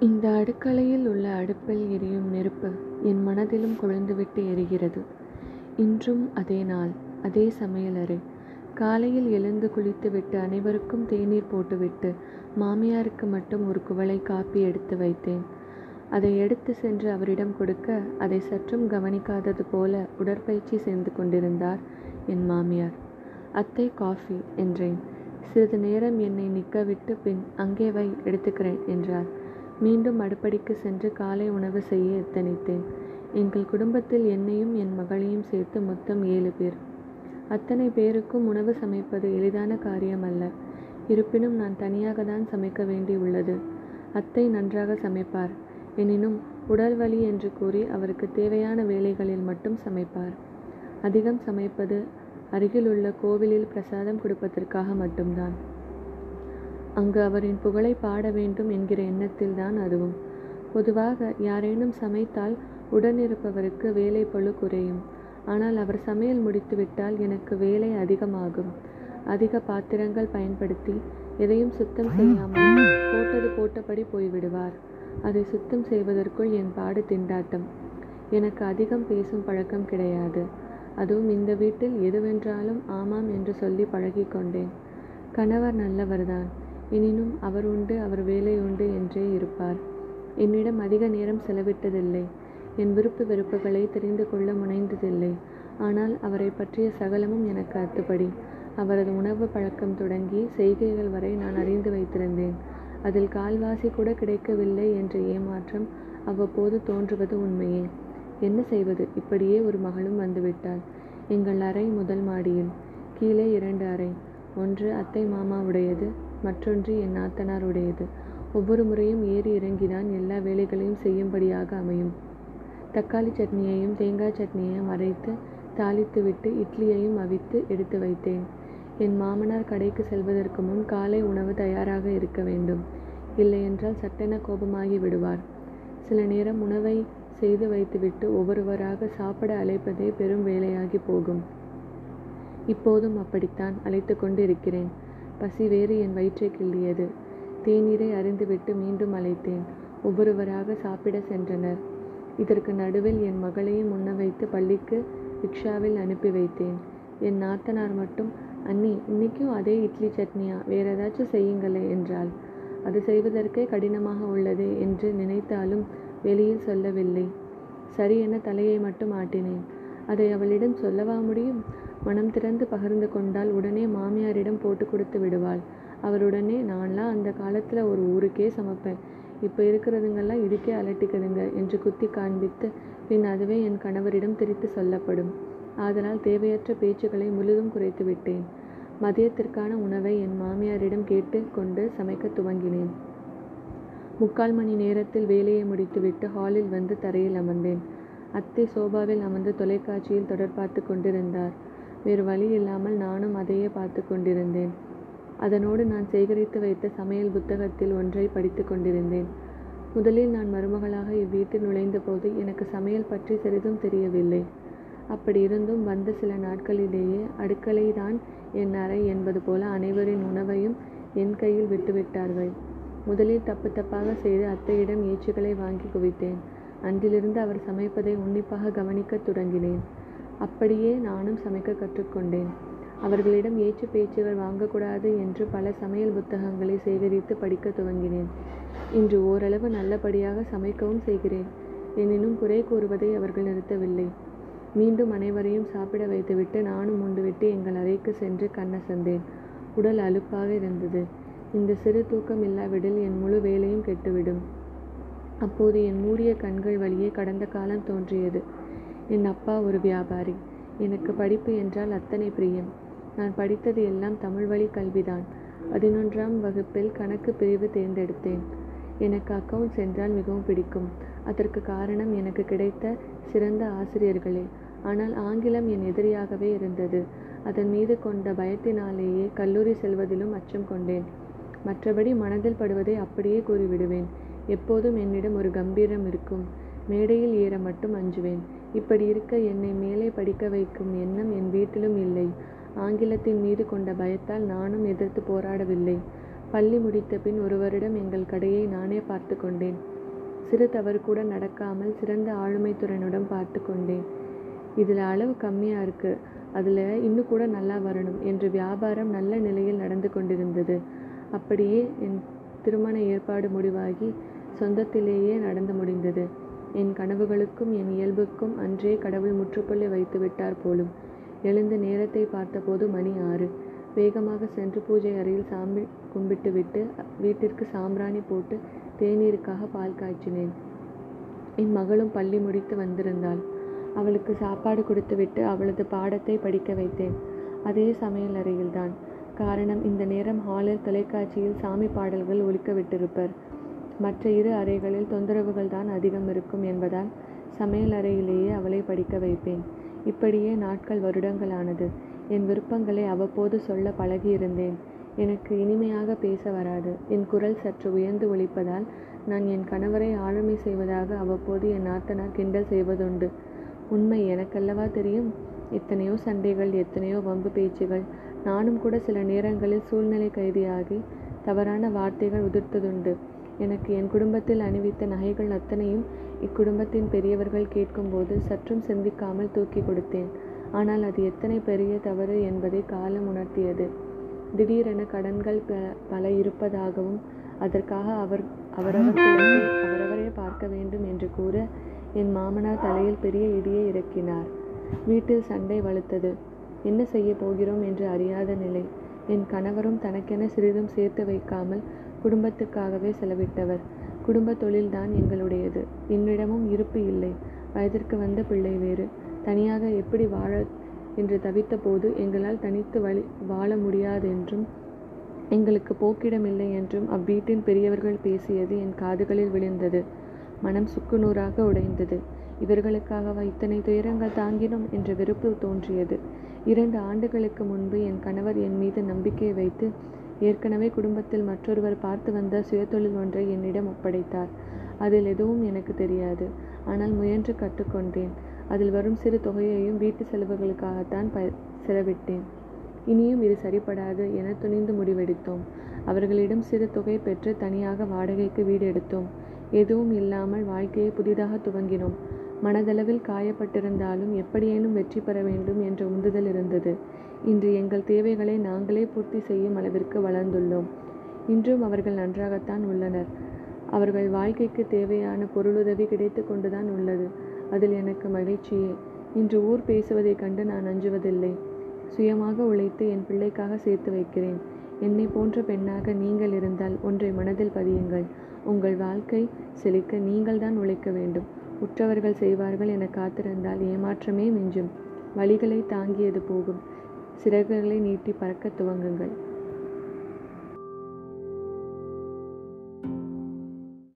இந்த அடுக்கலையில் உள்ள அடுப்பில் எரியும் நெருப்பு என் மனதிலும் கொழுந்துவிட்டு எரிகிறது. இன்றும் அதே நாள், அதே சமையலறை. காலையில் எழுந்து குளித்துவிட்டு அனைவருக்கும் தேநீர் போட்டுவிட்டு மாமியாருக்கு மட்டும் ஒரு குவளை காப்பி எடுத்து வைத்தேன். அதை எடுத்துச் சென்று அவரிடம் கொடுக்க அதை சற்றும் கவனிக்காதது போல உடற்பயிற்சி செய்து கொண்டிருந்தார் என் மாமியார். அத்தை காஃபி என்றேன். சிறிது நேரம் என்னை நிற்கவிட்டு பின் அங்கே வை எடுத்துக்கிறேன் என்றார். மீண்டும் அடுப்படிக்கு சென்று காலை உணவு செய்ய எத்தனித்தேன். எங்கள் குடும்பத்தில் என்னையும் என் மகளையும் சேர்த்து மொத்தம் ஏழு பேர். அத்தனை பேருக்கும் உணவு சமைப்பது எளிதான காரியம் அல்ல இருப்பினும் நான் தனியாக தான் சமைக்க வேண்டியுள்ளது. அத்தை நன்றாக சமைப்பார். எனினும் உடல் வலி என்று கூறி அவருக்குத் தேவையான வேலைகளில் மட்டும் சமைப்பார். அதிகம் சமைப்பது அருகிலுள்ள கோவிலில் பிரசாதம் கொடுப்பதற்காக மட்டும்தான். அங்கு அவரின் புகழை பாட வேண்டும் என்கிற எண்ணத்தில்தான் அதுவும். பொதுவாக யாரேனும் சமைத்தால் உடனிருப்பவருக்கு வேலைப்பளு குறையும். ஆனால் அவர் சமையல் முடித்துவிட்டால் எனக்கு வேலை அதிகமாகும். அதிக பாத்திரங்கள் பயன்படுத்தி எதையும் சுத்தம் செய்யாமல் போட்டது போட்டபடி போய்விடுவார். அதை சுத்தம் செய்வதற்குள் என் பாடு திண்டாட்டம். எனக்கு அதிகம் பேசும் பழக்கம் கிடையாது. அதுவும் இந்த வீட்டில் எதுவென்றாலும் ஆமாம் என்று சொல்லி பழகிக்கொண்டேன் கணவர் நல்லவர்தான். எனினும் அவர் உண்டு அவர் வேலை உண்டு என்றே இருப்பார். என்னிடம் அதிக நேரம் செலவிட்டதில்லை. என் விருப்பு வெறுப்புகளை தெரிந்து கொள்ள முனைந்ததில்லை. ஆனால் அவரைப் பற்றிய சகலமும் எனக்கு அத்துப்படி. அவரது உணவு பழக்கம் தொடங்கி செய்கைகள் வரை நான் அறிந்து வைத்திருந்தேன். அதில் கால்வாசி கூட கிடைக்கவில்லை என்ற ஏமாற்றம் அவ்வப்போது தோன்றுவது உண்மையே. என்ன செய்வது இப்படியே ஒரு மகளும் வந்துவிட்டாள். எங்கள் அறை முதல் மாடியில். கீழே இரண்டு அறை. ஒன்று அத்தை மாமாவுடையது. மற்றொன்று என் நாத்தனாருடையது. ஒவ்வொரு முறையும் ஏறி இறங்கிதான் எல்லா வேலைகளையும் செய்யும்படியாக அமையும். தக்காளி சட்னியையும் தேங்காய் சட்னியையும் அரைத்து தாளித்துவிட்டு இட்லியையும் அவித்து எடுத்து வைத்தேன். என் மாமனார் கடைக்கு செல்வதற்கு முன் காலை உணவு தயாராக இருக்க வேண்டும். இல்லையென்றால் சட்டென கோபமாகி விடுவார். சில நேரம் உணவை செய்து வைத்துவிட்டு ஒவ்வொருவராக சாப்பிட அழைப்பதே பெரும் வேலையாகிப் போகும். இப்போதும் அப்படித்தான் அழைத்து கொண்டு இருக்கிறேன் பசி வேறு என் வயிற்றை கிள்ளியது. தேநீரை அறிந்துவிட்டு மீண்டும் அழைத்தேன். ஒவ்வொருவராக சாப்பிட சென்றனர். இதற்கு நடுவில் என் மகளையும் உண்ண வைத்து பள்ளிக்கு ரிக்ஷாவில் அனுப்பி வைத்தேன். என் நாத்தனார் மட்டும் அண்ணி இன்னைக்கும் அதே இட்லி சட்னியா வேறேதாச்சும் செய்யுங்களே என்றாள். அது செய்வதற்கே கடினமாக உள்ளது என்று நினைத்தாலும் வெளியில் சொல்லவில்லை. சரி என தலையை மட்டும் ஆட்டினேன். அதை அவளிடம் சொல்லவா முடியும்? மனம் திறந்து பகிர்ந்து கொண்டால் உடனே மாமியாரிடம் போட்டு கொடுத்து விடுவாள். அவர் உடனே நான்லாம் அந்த காலத்தில் ஒரு ஊருக்கே சமைப்பேன். இப்போ இருக்கிறதுங்கெல்லாம் இதுக்கே அலட்டிக்குதுங்க என்று குத்தி காண்பித்து பின் அதுவே என் கணவரிடம் திரித்து சொல்லப்படும். ஆதலால் தேவையற்ற பேச்சுக்களை முழுதும் குறைத்து விட்டேன் மதியத்திற்கான உணவை என் மாமியாரிடம் கேட்டு கொண்டு சமைக்க துவங்கினேன். முக்கால் மணி நேரத்தில் வேலையை முடித்துவிட்டு ஹாலில் வந்து தரையில் அமர்ந்தேன். அத்தை சோபாவில் அமர்ந்து தொலைக்காட்சியில் தொடர்பார்த்து கொண்டிருந்தார். வேறு வழி இல்லாமல் நானும் அதையே பார்த்து கொண்டிருந்தேன். அதனோடு நான் சேகரித்து வைத்த சமையல் புத்தகத்தில் ஒன்றைப் படித்துக் கொண்டிருந்தேன். முதலில் நான் மருமகளாக இவ்வீட்டில் நுழைந்தபோது எனக்கு சமையல் பற்றி சிறிதும் தெரியவில்லை. அப்படி இருந்தும் வந்த சில நாட்களிலேயே அடுக்களைதான் என் அறை என்பது போல அனைவரின் உணவையும் என் கையில் விட்டுவிட்டார்கள். முதலில் தப்பு தப்பாகச் செய்து அத்தையிடம் ஏச்சுக்களை வாங்கி குவித்தேன். அன்றிலிருந்து அவர் சமைப்பதை உன்னிப்பாக கவனிக்கத் தொடங்கினேன். அப்படியே நானும் சமைக்க கற்றுக்கொண்டேன் அவர்களிடம் ஏற்று பேச்சுகள் வாங்கக்கூடாது என்று பல சமையல் புத்தகங்களை சேகரித்து படிக்கத் துவங்கினேன். இன்று ஓரளவு நல்லபடியாக சமைக்கவும் செய்கிறேன். எனினும் குறை கூறுவதை அவர்கள் நிறுத்தவில்லை. மீண்டும் அனைவரையும் சாப்பிட வைத்துவிட்டு நானும் உண்டுவிட்டு எங்கள் அறைக்கு சென்று கண்ணசந்தேன். உடல் அலுப்பாக இருந்தது. இந்த சிறு தூக்கம் இல்லாவிடில் என் முழு வேலையும் கெட்டுவிடும். அப்போது என் மூடிய கண்கள் வழியே கடந்த காலம் தோன்றியது. என் அப்பா ஒரு வியாபாரி. எனக்கு படிப்பு என்றால் அத்தனை பிரியம். நான் படித்தது எல்லாம் தமிழ் வழி கல்விதான். பதினொன்றாம் வகுப்பில் கணக்கு பிரிவு தேர்ந்தெடுத்தேன். எனக்கு அக்கவுண்ட்ஸ் என்றால் மிகவும் பிடிக்கும். அதற்கு காரணம் எனக்கு கிடைத்த சிறந்த ஆசிரியர்களே. ஆனால் ஆங்கிலம் என் எதிரியாகவே இருந்தது. அதன் மீது கொண்ட பயத்தினாலேயே கல்லூரி செல்வதிலும் அச்சம் கொண்டேன். மற்றபடி மனதில் படுவதை அப்படியே கூறிவிடுவேன். எப்போதும் என்னிடம் ஒரு கம்பீரம் இருக்கும். மேடையில் ஏற மட்டும் அஞ்சுவேன். இப்படி இருக்க என்னை மேலே படிக்க வைக்கும் எண்ணம் என் வீட்டிலும் இல்லை. ஆங்கிலத்தின் மீது கொண்ட பயத்தால் நானும் எதிர்த்துப் போராடவில்லை. பள்ளி முடித்தபின் ஒரு வருடம் எங்கள் கடையை நானே பார்த்துக் கொண்டேன். சிறு தவறு கூட நடக்காமல் சிறந்த ஆளுமை பார்த்து கொண்டேன் இதில் அளவு கம்மியாக இருக்குது அதில் இன்னும் கூட நல்லா வரணும் என்று வியாபாரம் நல்ல நிலையில் நடந்து கொண்டிருந்தது அப்படியே என் திருமண ஏற்பாடு முடிவாகி சொந்தத்திலேயே நடந்து முடிந்தது என் கனவுகளுக்கும் என் இயல்புக்கும் அன்றே கடவுள் முற்றுப்புள்ளி வைத்து விட்டார் போலும். எழுந்து நேரத்தை பார்த்தபோது மணி ஆறு. வேகமாக சென்று பூஜை அறையில் சாமி கும்பிட்டு விட்டு வீட்டிற்கு சாம்பிராணி போட்டு தேநீருக்காக பால் காய்ச்சினேன். என் மகளும் பள்ளி முடித்து வந்திருந்தாள். அவளுக்கு சாப்பாடு கொடுத்துவிட்டு அவளது பாடத்தை படிக்க வைத்தேன். அதே சமையல் அறையில்தான். காரணம் இந்த நேரம் ஹாலில் தொலைக்காட்சியில் சாமி பாடல்கள் ஒலிக்க விட்டிருப்பர். மற்ற இரு அறைகளில் தொந்தரவுகள் தான் அதிகம் இருக்கும் என்பதால் சமையல் அறையிலேயே அவளை படிக்க வைப்பேன். இப்படியே நாட்கள் வருடங்கள் ஆனது என் விருப்பங்களை அவ்வப்போது சொல்ல பழகியிருந்தேன். எனக்கு இனிமையாக பேச வராது. என் குரல் சற்று உயர்ந்து ஒலிப்பதால் நான் என் கணவரை ஆளுமை செய்வதாக அவ்வப்போது என் நாத்தனார் கிண்டல் செய்வதுண்டு. உண்மை எனக்கல்லவா தெரியும்? எத்தனையோ சண்டைகள் எத்தனையோ வம்பு பேச்சுகள். நானும் கூட சில நேரங்களில் சூழ்நிலை கைதியாகி தவறான வார்த்தைகள் உதிர்த்ததுண்டு. எனக்கு என் குடும்பத்தில் அணிவித்த நகைகள் அத்தனையும் இக்குடும்பத்தின் பெரியவர்கள் கேட்கும்போது சற்றும் சிந்திக்காமல் தூக்கி கொடுத்தேன். ஆனால் அது எத்தனை பெரிய தவறு என்பதை காலம் உணர்த்தியது. திடீரென கடன்கள் பல இருப்பதாகவும் அதற்காக அவர் அவரவர் அவரவரே பார்க்க வேண்டும் என்று கூற என் மாமனார் தலையில் பெரிய இடியை இறக்கினார். வீட்டில் சண்டை வலுத்தது. என்ன செய்ய போகிறோம்? என்று அறியாத நிலை. என் கணவரும் தனக்கென சிறிதும் சேர்த்து வைக்காமல் குடும்பத்துக்காகவே செலவிட்டவர். குடும்ப தொழில்தான் எங்களுடையது. என்னிடமும் இருப்பு இல்லை. வயதிற்கு வந்த பிள்ளை வேறு. தனியாக எப்படி வாழ என்று தவித்த போது எங்களால் தனித்து வழி வாழ முடியாதென்றும் எங்களுக்கு போக்கிடமில்லை என்றும் அவ்வீட்டின் பெரியவர்கள் பேசியது என் காதுகளில் விழுந்தது. மனம் சுக்குநூறாக உடைந்தது. இவர்களுக்காகவா இத்தனை துயரங்கள் தாங்கினோம் என்ற வெறுப்பு தோன்றியது. இரண்டு ஆண்டுகளுக்கு முன்பு என் கணவர் என் மீது நம்பிக்கை வைத்து ஏற்கனவே குடும்பத்தில் மற்றொருவர் பார்த்து வந்த சுயதொழில் ஒன்றை என்னிடம் ஒப்படைத்தார். அதில் எதுவும் எனக்கு தெரியாது. ஆனால் முயன்று கற்றுக்கொண்டேன். அதில் வரும் சிறு தொகையையும் வீட்டு செலவுகளுக்காகத்தான் ப செலவிட்டேன். இனியும் இது சரிப்படாது என துணிந்து முடிவெடுத்தோம். அவர்களிடம் சிறு தொகை பெற்று தனியாக வாடகைக்கு வீடு எடுத்தோம். எதுவும் இல்லாமல் வாழ்க்கையை புதிதாக துவங்கினோம். மனதளவில் காயப்பட்டிருந்தாலும் எப்படியேனும் வெற்றி பெற வேண்டும் என்ற உந்துதல் இருந்தது. இன்று எங்கள் தேவைகளை நாங்களே பூர்த்தி செய்யும் அளவிற்கு வளர்ந்துள்ளோம். இன்றும் அவர்கள் நன்றாகத்தான் உள்ளனர். அவர்கள் வாழ்க்கைக்கு தேவையான பொருளுதவி கிடைத்து கொண்டுதான் உள்ளது. அதில் எனக்கு மகிழ்ச்சியே. இன்று ஊர் பேசுவதைக் கண்டு நான் அஞ்சுவதில்லை. சுயமாக உழைத்து என் பிள்ளைக்காக சேர்த்து வைக்கிறேன். என்னை போன்ற பெண்ணாக நீங்கள் இருந்தால் ஒன்றை மனதில் பதியுங்கள். உங்கள் வாழ்க்கை செழிக்க நீங்கள்தான் உழைக்க வேண்டும். உற்றவர்கள் செய்வார்கள் என காத்திருந்தால் ஏமாற்றமே மிஞ்சும். வழிகளை தாங்கியது போகும். சிறகுகளை நீட்டி பறக்க துவங்குங்கள்.